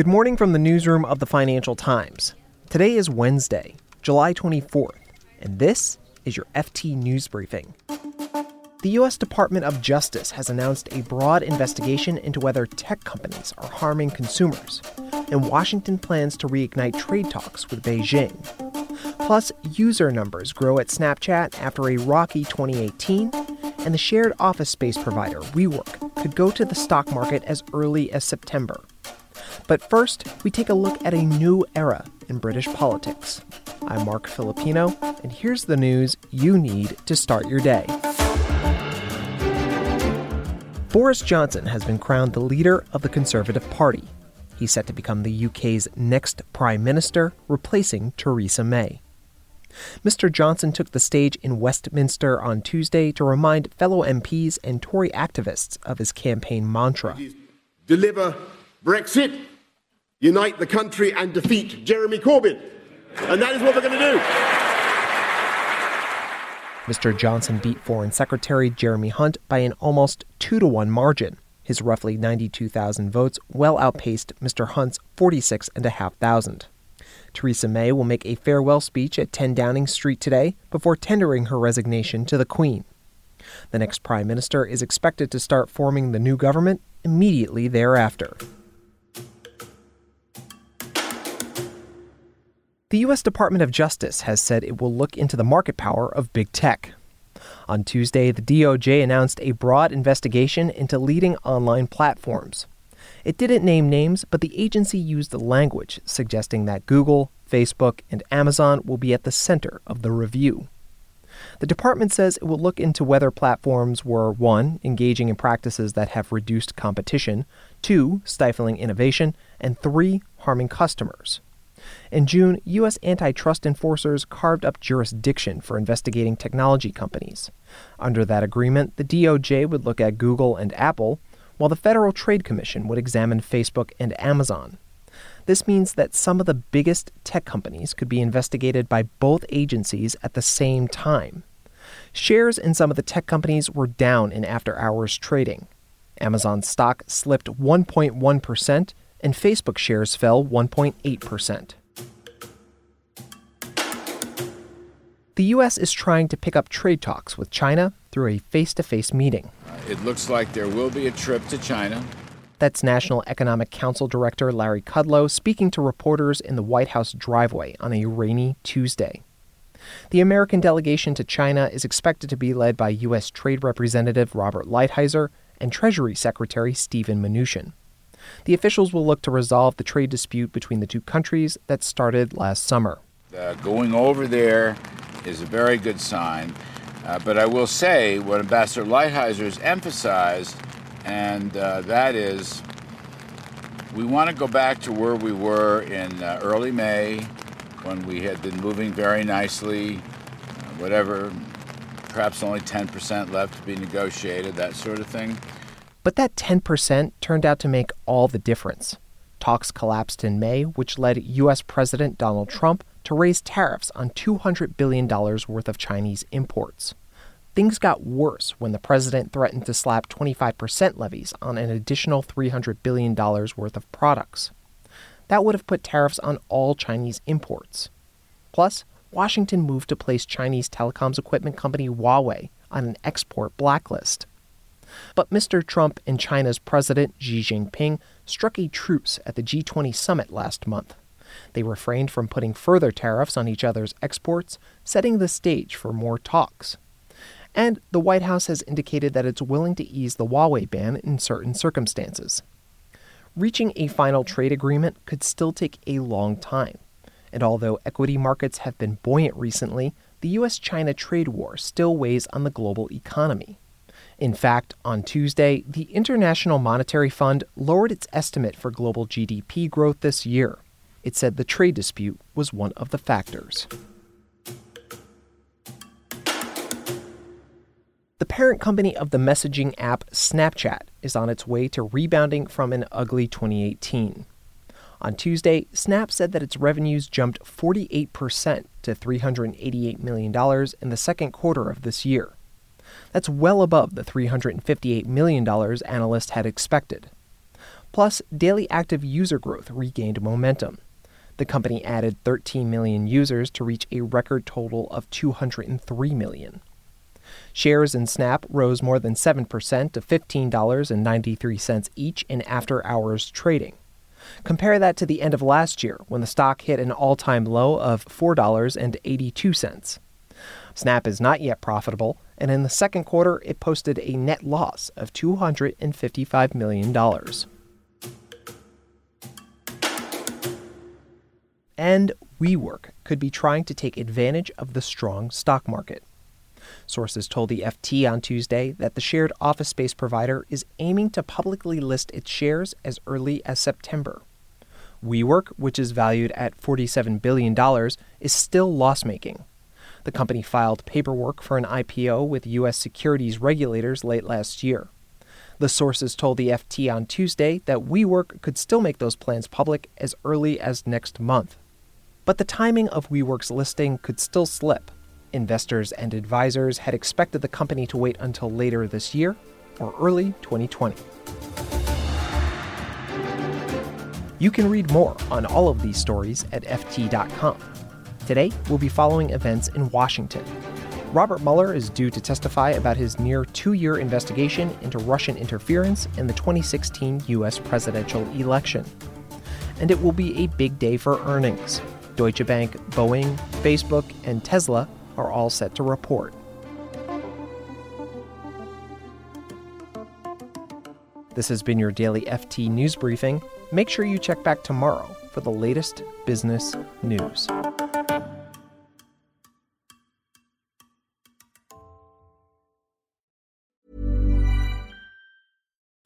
Good morning from the newsroom of the Financial Times. Today is Wednesday, July 24th, and this is your FT News Briefing. The U.S. Department of Justice has announced a broad investigation into whether tech companies are harming consumers, and Washington plans to reignite trade talks with Beijing. Plus, user numbers grow at Snapchat after a rocky 2018, and the shared office space provider WeWork could go to the stock market as early as September. But first, we take a look at a new era in British politics. I'm Marc Filippino, and here's the news you need to start your day. Boris Johnson has been crowned the leader of the Conservative Party. He's set to become the UK's next Prime Minister, replacing Theresa May. Mr. Johnson took the stage in Westminster on Tuesday to remind fellow MPs and Tory activists of his campaign mantra Deliver Brexit, unite the country, and defeat Jeremy Corbyn. And that is what we're going to do. Mr. Johnson beat Foreign Secretary Jeremy Hunt by an almost 2 to 1 margin. His roughly 92,000 votes well outpaced Mr. Hunt's 46,500. Theresa May will make a farewell speech at 10 Downing Street today before tendering her resignation to the Queen. The next Prime Minister is expected to start forming the new government immediately thereafter. The U.S. Department of Justice has said it will look into the market power of big tech. On Tuesday, the DOJ announced a broad investigation into leading online platforms. It didn't name names, but the agency used the language suggesting that Google, Facebook, and Amazon will be at the center of the review. The department says it will look into whether platforms were 1. engaging in practices that have reduced competition, 2. stifling innovation, and 3. harming customers. In June, U.S. antitrust enforcers carved up jurisdiction for investigating technology companies. Under that agreement, the DOJ would look at Google and Apple, while the Federal Trade Commission would examine Facebook and Amazon. This means that some of the biggest tech companies could be investigated by both agencies at the same time. Shares in some of the tech companies were down in after hours trading. Amazon stock slipped 1.1%, and Facebook shares fell 1.8%. The U.S. is trying to pick up trade talks with China through a face to face meeting. It looks like there will be a trip to China. That's National Economic Council Director Larry Kudlow speaking to reporters in the White House driveway on a rainy Tuesday. The American delegation to China is expected to be led by U.S. Trade Representative Robert Lighthizer and Treasury Secretary Steven Mnuchin. The officials will look to resolve the trade dispute between the two countries that started last summer. Uh, going over there is a very good sign. Uh, but I will say what Ambassador Lighthizer has emphasized, and uh, that is we want to go back to where we were in uh, early May when we had been moving very nicely, whatever, perhaps only 10% left to be negotiated, that sort of thing. But that 10% turned out to make all the difference. Talks collapsed in May, which led U.S. President Donald Trump to raise tariffs on $200 billion worth of Chinese imports. Things got worse when the president threatened to slap 25% levies on an additional $300 billion worth of products. That would have put tariffs on all Chinese imports. Plus, Washington moved to place Chinese telecoms equipment company Huawei on an export blacklist. But Mr. Trump and China's President Xi Jinping struck a truce at the G20 summit last month. They refrained from putting further tariffs on each other's exports, setting the stage for more talks. And the White House has indicated that it's willing to ease the Huawei ban in certain circumstances. Reaching a final trade agreement could still take a long time. And although equity markets have been buoyant recently, the US China trade war still weighs on the global economy. In fact, on Tuesday, the International Monetary Fund lowered its estimate for global GDP growth this year. It said the trade dispute was one of the factors. The parent company of the messaging app Snapchat is on its way to rebounding from an ugly 2018. On Tuesday, Snap said that its revenues jumped 48% to $388 million in the second quarter of this year. That's well above the $358 million analysts had expected. Plus, daily active user growth regained momentum. The company added 13 million users to reach a record total of 203 million. Shares in Snap rose more than 7% to $15.93 each in after hours trading. Compare that to the end of last year when the stock hit an all time low of $4.82. Snap is not yet profitable, and in the second quarter, it posted a net loss of $255 million. And WeWork could be trying to take advantage of the strong stock market. Sources told the FT on Tuesday that the shared office space provider is aiming to publicly list its shares as early as September. WeWork, which is valued at $47 billion, is still loss making. The company filed paperwork for an IPO with U.S. securities regulators late last year. The sources told the FT on Tuesday that WeWork could still make those plans public as early as next month. But the timing of WeWork's listing could still slip. Investors and advisors had expected the company to wait until later this year or early 2020. You can read more on all of these stories at FT.com. Today, we'll be following events in Washington. Robert Mueller is due to testify about his near two year investigation into Russian interference in the 2016 U.S. presidential election. And it will be a big day for earnings. Deutsche Bank, Boeing, Facebook, and Tesla are all set to report. This has been your daily FT news briefing. Make sure you check back tomorrow for the latest business news.